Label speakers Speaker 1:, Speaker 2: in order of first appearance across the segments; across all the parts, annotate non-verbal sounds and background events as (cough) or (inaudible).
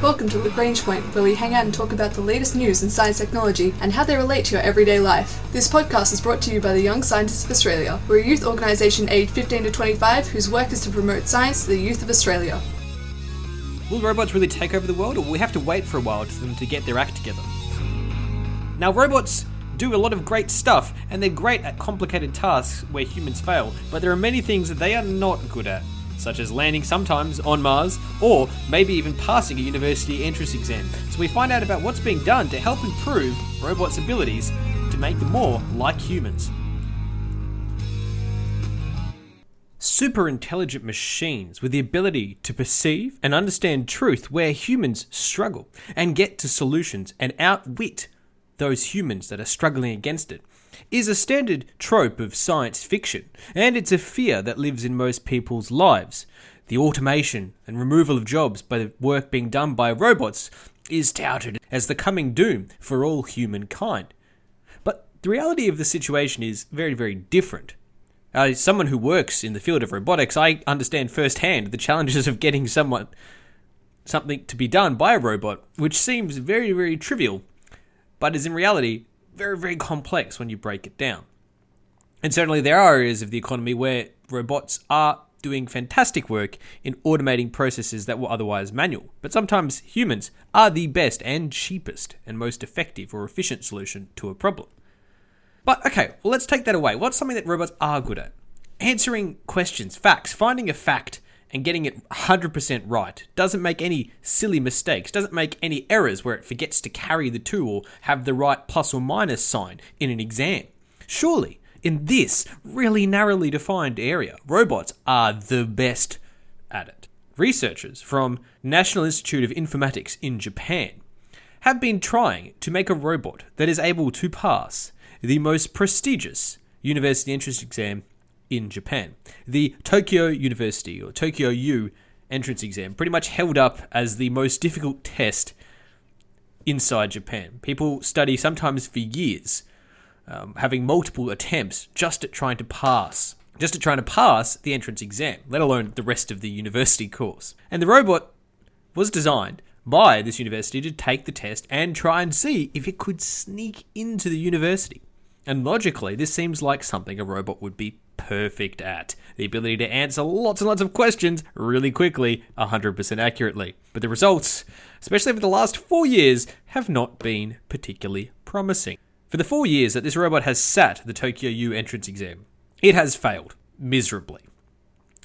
Speaker 1: Welcome to Lagrange Point, where we hang out and talk about the latest news in science technology and how they relate to your everyday life. This podcast is brought to you by the Young Scientists of Australia. We're a youth organisation aged 15 to 25 whose work is to promote science to the youth of Australia.
Speaker 2: Will robots really take over the world, or will we have to wait for a while for them to get their act together? Now, robots do a lot of great stuff, and they're great at complicated tasks where humans fail, but there are many things that they are not good at, such as landing sometimes on Mars, or maybe even passing a university entrance exam. So we find out about what's being done to help improve robots' abilities to make them more like humans. super intelligent machines with the ability to perceive and understand truth where humans struggle and get to solutions and outwit those humans that are struggling against it is a standard trope of science fiction, and it's a fear that lives in most people's lives. The automation and removal of jobs by the work being done by robots is touted as the coming doom for all humankind. But the reality of the situation is very, very different. As someone who works in the field of robotics, I understand firsthand the challenges of getting someone something to be done by a robot, which seems very, very trivial, but is in reality very, very complex when you break it down. And certainly there are areas of the economy where robots are doing fantastic work in automating processes that were otherwise manual. But sometimes humans are the best and cheapest and most effective or efficient solution to a problem. But okay, well, let's take that away. What's something that robots are good at? Answering questions, facts, finding a fact and getting it 100% right. Doesn't make any silly mistakes, doesn't make any errors where it forgets to carry the two or have the right plus or minus sign in an exam. Surely, in this really narrowly defined area, robots are the best at it. Researchers from National Institute of Informatics in Japan have been trying to make a robot that is able to pass the most prestigious university entrance exam in Japan. The Tokyo University, or Tokyo U entrance exam, pretty much held up as the most difficult test inside Japan. People study sometimes for years, um, having multiple attempts just at trying to pass. Just at trying to pass the entrance exam, let alone the rest of the university course. And the robot was designed by this university to take the test and try and see if it could sneak into the university. And logically, this seems like something a robot would be perfect at the ability to answer lots and lots of questions really quickly, 100% accurately. But the results, especially over the last four years, have not been particularly promising. For the four years that this robot has sat the Tokyo U entrance exam, it has failed miserably.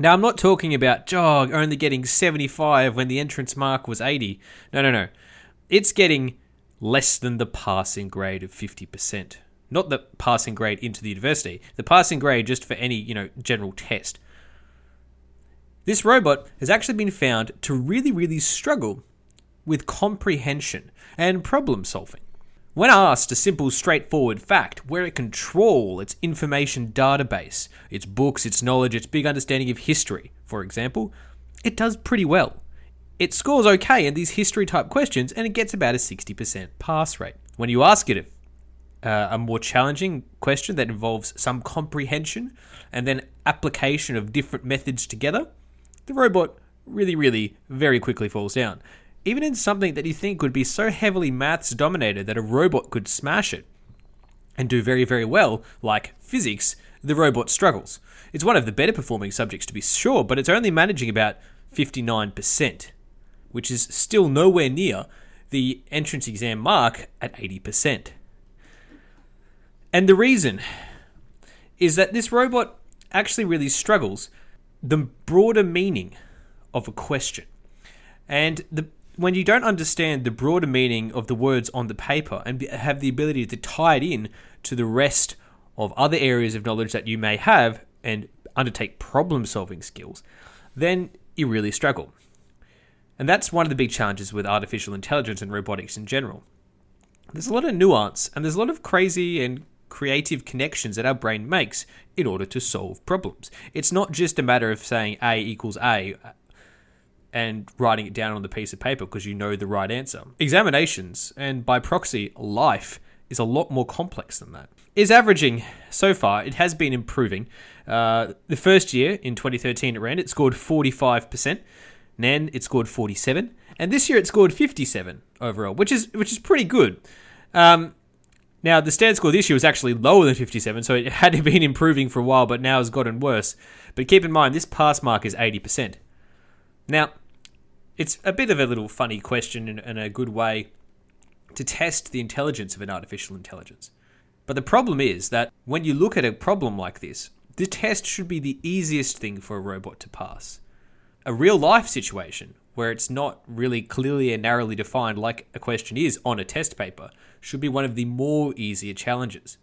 Speaker 2: Now, I'm not talking about Jog only getting 75 when the entrance mark was 80. No, no, no. It's getting less than the passing grade of 50% not the passing grade into the university, the passing grade just for any, you know, general test. This robot has actually been found to really, really struggle with comprehension and problem solving. When asked a simple, straightforward fact where it can trawl its information database, its books, its knowledge, its big understanding of history, for example, it does pretty well. It scores okay in these history type questions and it gets about a 60% pass rate. When you ask it uh, a more challenging question that involves some comprehension and then application of different methods together, the robot really, really very quickly falls down. Even in something that you think would be so heavily maths dominated that a robot could smash it and do very, very well, like physics, the robot struggles. It's one of the better performing subjects to be sure, but it's only managing about 59%, which is still nowhere near the entrance exam mark at 80%. And the reason is that this robot actually really struggles the broader meaning of a question. And the when you don't understand the broader meaning of the words on the paper and have the ability to tie it in to the rest of other areas of knowledge that you may have and undertake problem solving skills, then you really struggle. And that's one of the big challenges with artificial intelligence and robotics in general. There's a lot of nuance and there's a lot of crazy and creative connections that our brain makes in order to solve problems. It's not just a matter of saying A equals A and writing it down on the piece of paper because you know the right answer. Examinations, and by proxy, life, is a lot more complex than that. Is averaging so far, it has been improving. Uh, the first year in 2013 it ran, it scored 45%. Then it scored 47, and this year it scored 57 overall, which is which is pretty good. Um, now the stand score this year was actually lower than 57, so it had (laughs) been improving for a while, but now has gotten worse. But keep in mind this pass mark is 80%. Now, it's a bit of a little funny question and a good way to test the intelligence of an artificial intelligence. But the problem is that when you look at a problem like this, the test should be the easiest thing for a robot to pass. A real life situation where it's not really clearly and narrowly defined like a question is on a test paper should be one of the more easier challenges.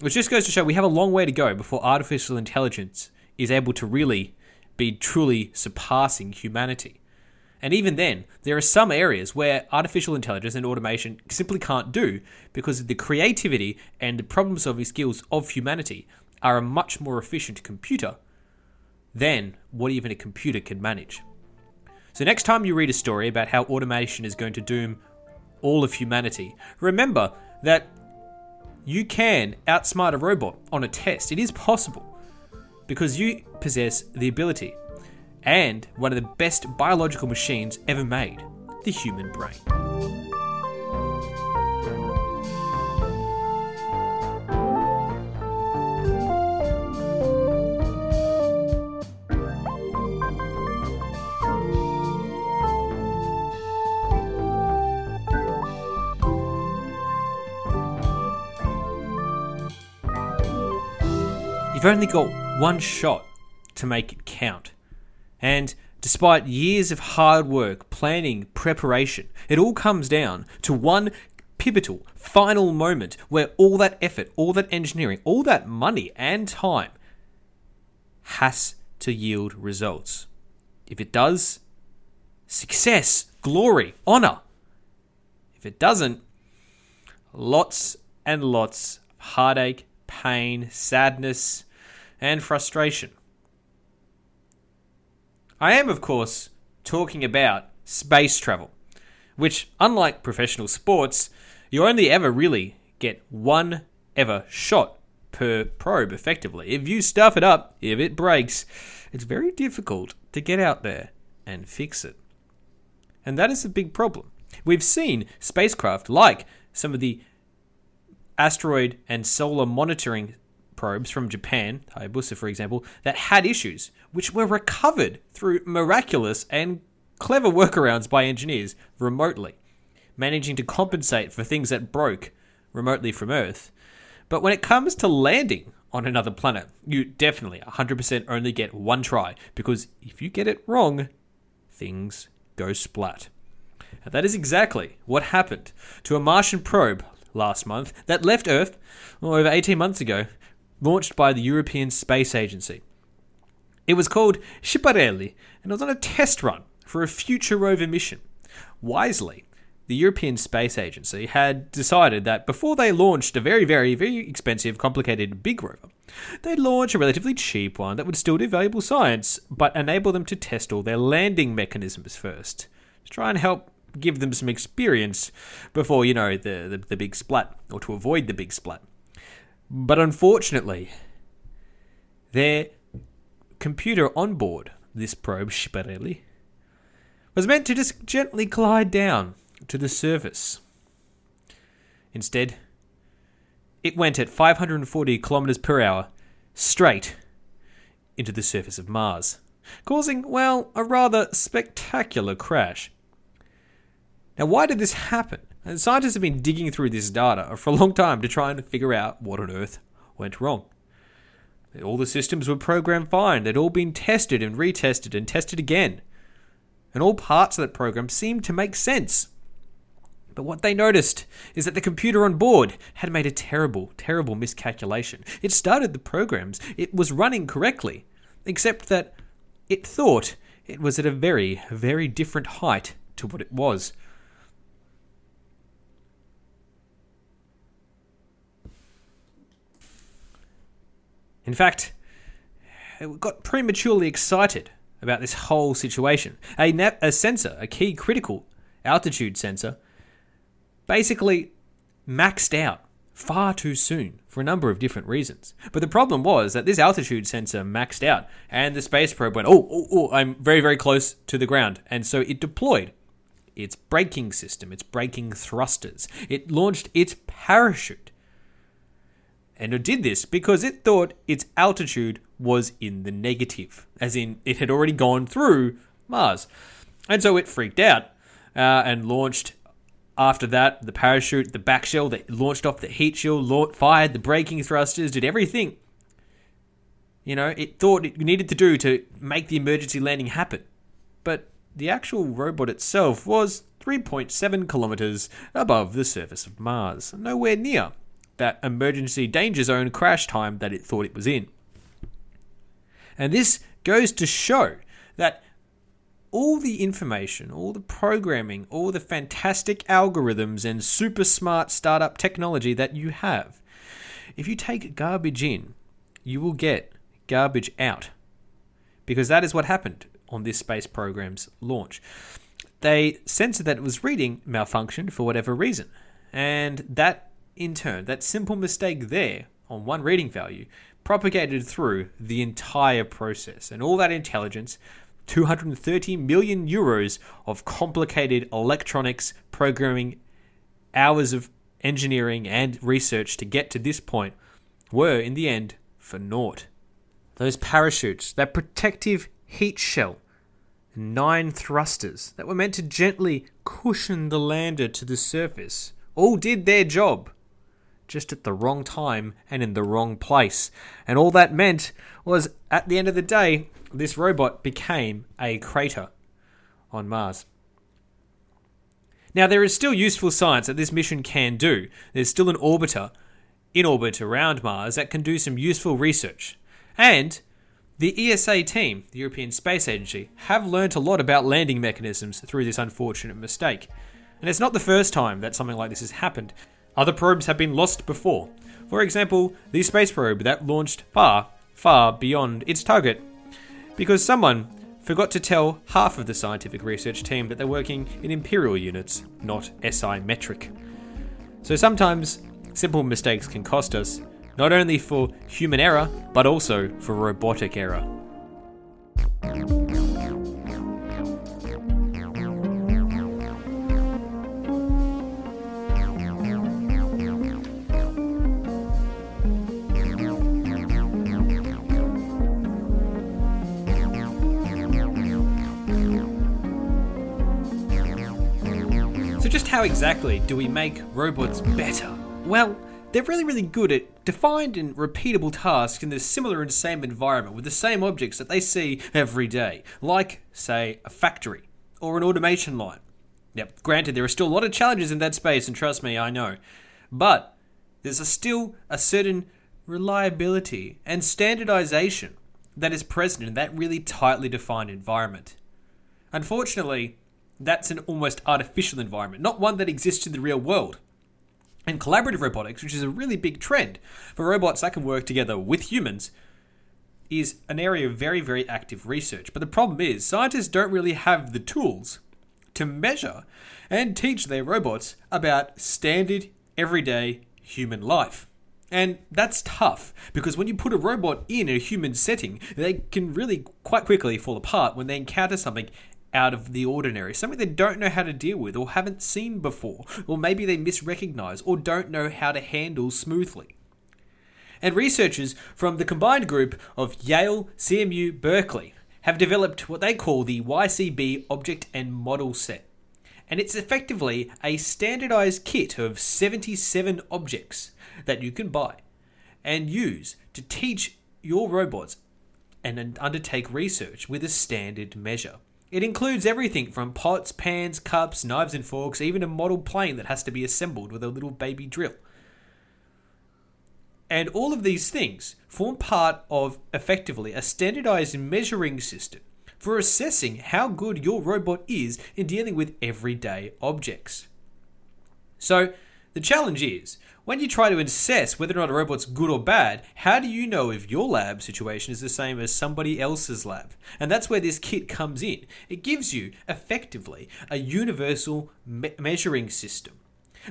Speaker 2: Which just goes to show we have a long way to go before artificial intelligence is able to really be truly surpassing humanity. And even then, there are some areas where artificial intelligence and automation simply can't do because the creativity and the problem solving skills of humanity are a much more efficient computer than what even a computer can manage. So, next time you read a story about how automation is going to doom all of humanity, remember that you can outsmart a robot on a test. It is possible because you possess the ability and one of the best biological machines ever made the human brain. You've only got one shot to make it count. And despite years of hard work, planning, preparation, it all comes down to one pivotal, final moment where all that effort, all that engineering, all that money and time has to yield results. If it does, success, glory, honor. If it doesn't, lots and lots of heartache, pain, sadness, and frustration. I am, of course, talking about space travel, which, unlike professional sports, you only ever really get one ever shot per probe effectively. If you stuff it up, if it breaks, it's very difficult to get out there and fix it. And that is a big problem. We've seen spacecraft like some of the asteroid and solar monitoring probes from Japan, Hayabusa for example, that had issues, which were recovered through miraculous and clever workarounds by engineers remotely, managing to compensate for things that broke remotely from Earth. But when it comes to landing on another planet, you definitely 100% only get one try, because if you get it wrong, things go splat. And that is exactly what happened to a Martian probe last month that left Earth over 18 months ago launched by the European Space Agency. It was called Schiaparelli and it was on a test run for a future rover mission. Wisely, the European Space Agency had decided that before they launched a very, very, very expensive, complicated big rover, they'd launch a relatively cheap one that would still do valuable science, but enable them to test all their landing mechanisms first. To try and help give them some experience before, you know, the, the, the big splat, or to avoid the big splat. But unfortunately, their computer on board this probe, Schiaparelli, was meant to just gently glide down to the surface. Instead, it went at 540 kilometers per hour straight into the surface of Mars, causing, well, a rather spectacular crash. Now, why did this happen? And scientists have been digging through this data for a long time to try and figure out what on earth went wrong. All the systems were programmed fine, they'd all been tested and retested and tested again. And all parts of that program seemed to make sense. But what they noticed is that the computer on board had made a terrible, terrible miscalculation. It started the programs, it was running correctly, except that it thought it was at a very, very different height to what it was. In fact, it got prematurely excited about this whole situation. A, a sensor, a key critical altitude sensor, basically maxed out far too soon for a number of different reasons. But the problem was that this altitude sensor maxed out, and the space probe went, oh, oh, oh, I'm very, very close to the ground. And so it deployed its braking system, its braking thrusters. It launched its parachute. And it did this because it thought its altitude was in the negative, as in it had already gone through Mars. And so it freaked out uh, and launched after that the parachute, the back shell that launched off the heat shield, fired the braking thrusters, did everything. You know, it thought it needed to do to make the emergency landing happen. But the actual robot itself was 3.7 kilometers above the surface of Mars, nowhere near that emergency danger zone crash time that it thought it was in. And this goes to show that all the information, all the programming, all the fantastic algorithms and super smart startup technology that you have, if you take garbage in, you will get garbage out. Because that is what happened on this space program's launch. They sensed that it was reading malfunctioned for whatever reason. And that, in turn, that simple mistake there on one reading value propagated through the entire process. And all that intelligence 230 million euros of complicated electronics, programming, hours of engineering and research to get to this point were, in the end, for naught. Those parachutes, that protective heat shell, nine thrusters that were meant to gently cushion the lander to the surface, all did their job, just at the wrong time and in the wrong place. And all that meant was, at the end of the day, this robot became a crater on Mars. Now, there is still useful science that this mission can do. There's still an orbiter in orbit around Mars that can do some useful research. And the ESA team, the European Space Agency, have learnt a lot about landing mechanisms through this unfortunate mistake. And it's not the first time that something like this has happened. Other probes have been lost before. For example, the space probe that launched far, far beyond its target because someone forgot to tell half of the scientific research team that they're working in imperial units, not SI metric. So sometimes simple mistakes can cost us, not only for human error, but also for robotic error. How exactly do we make robots better? Well, they're really, really good at defined and repeatable tasks in the similar and same environment with the same objects that they see every day, like, say, a factory or an automation line. Yep, granted, there are still a lot of challenges in that space, and trust me, I know. But there's a still a certain reliability and standardization that is present in that really tightly defined environment. Unfortunately, that's an almost artificial environment, not one that exists in the real world. And collaborative robotics, which is a really big trend for robots that can work together with humans, is an area of very, very active research. But the problem is, scientists don't really have the tools to measure and teach their robots about standard, everyday human life. And that's tough because when you put a robot in a human setting, they can really quite quickly fall apart when they encounter something out of the ordinary, something they don't know how to deal with or haven't seen before, or maybe they misrecognize or don't know how to handle smoothly. And researchers from the combined group of Yale, CMU, Berkeley have developed what they call the YCB object and model set. And it's effectively a standardized kit of 77 objects that you can buy and use to teach your robots and undertake research with a standard measure. It includes everything from pots, pans, cups, knives and forks, even a model plane that has to be assembled with a little baby drill. And all of these things form part of effectively a standardized measuring system for assessing how good your robot is in dealing with everyday objects. So, the challenge is when you try to assess whether or not a robot's good or bad, how do you know if your lab situation is the same as somebody else's lab? And that's where this kit comes in. It gives you, effectively, a universal me- measuring system.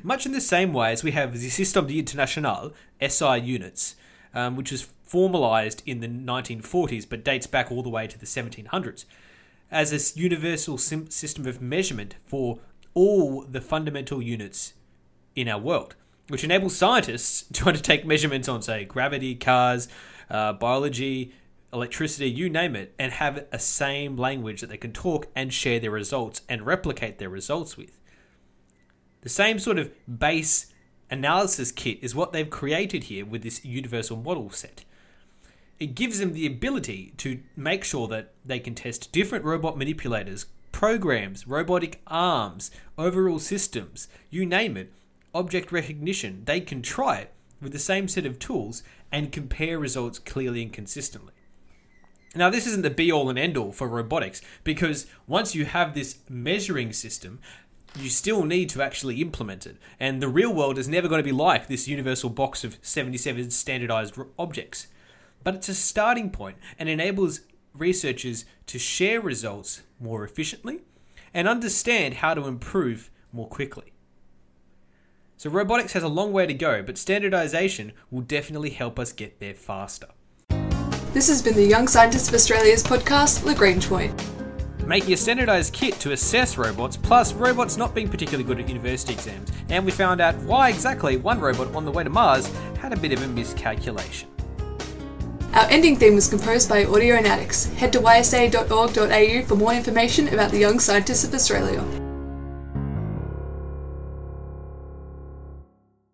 Speaker 2: Much in the same way as we have the Système International, SI units, um, which was formalized in the 1940s but dates back all the way to the 1700s as a universal sim- system of measurement for all the fundamental units in our world, which enables scientists (laughs) to undertake measurements on, say, gravity, cars, uh, biology, electricity, you name it, and have a same language that they can talk and share their results and replicate their results with. The same sort of base analysis kit is what they've created here with this universal model set. It gives them the ability to make sure that they can test different robot manipulators, programs, robotic arms, overall systems, you name it, object recognition. They can try it with the same set of tools and compare results clearly and consistently. Now, this isn't the be all and end all for robotics because once you have this measuring system, you still need to actually implement it. And the real world is never going to be like this universal box of 77 standardized objects. But it's a starting point and enables researchers to share results more efficiently and understand how to improve more quickly. So, robotics has a long way to go, but standardization will definitely help us get there faster.
Speaker 1: This has been the Young Scientists of Australia's podcast, Lagrange Point.
Speaker 2: Making a standardized kit to assess robots, plus robots not being particularly good at university exams, and we found out why exactly one robot on the way to Mars had a bit of a miscalculation.
Speaker 1: Our ending theme was composed by Audionautics. Head to ysa.org.au for more information about the Young Scientists of Australia.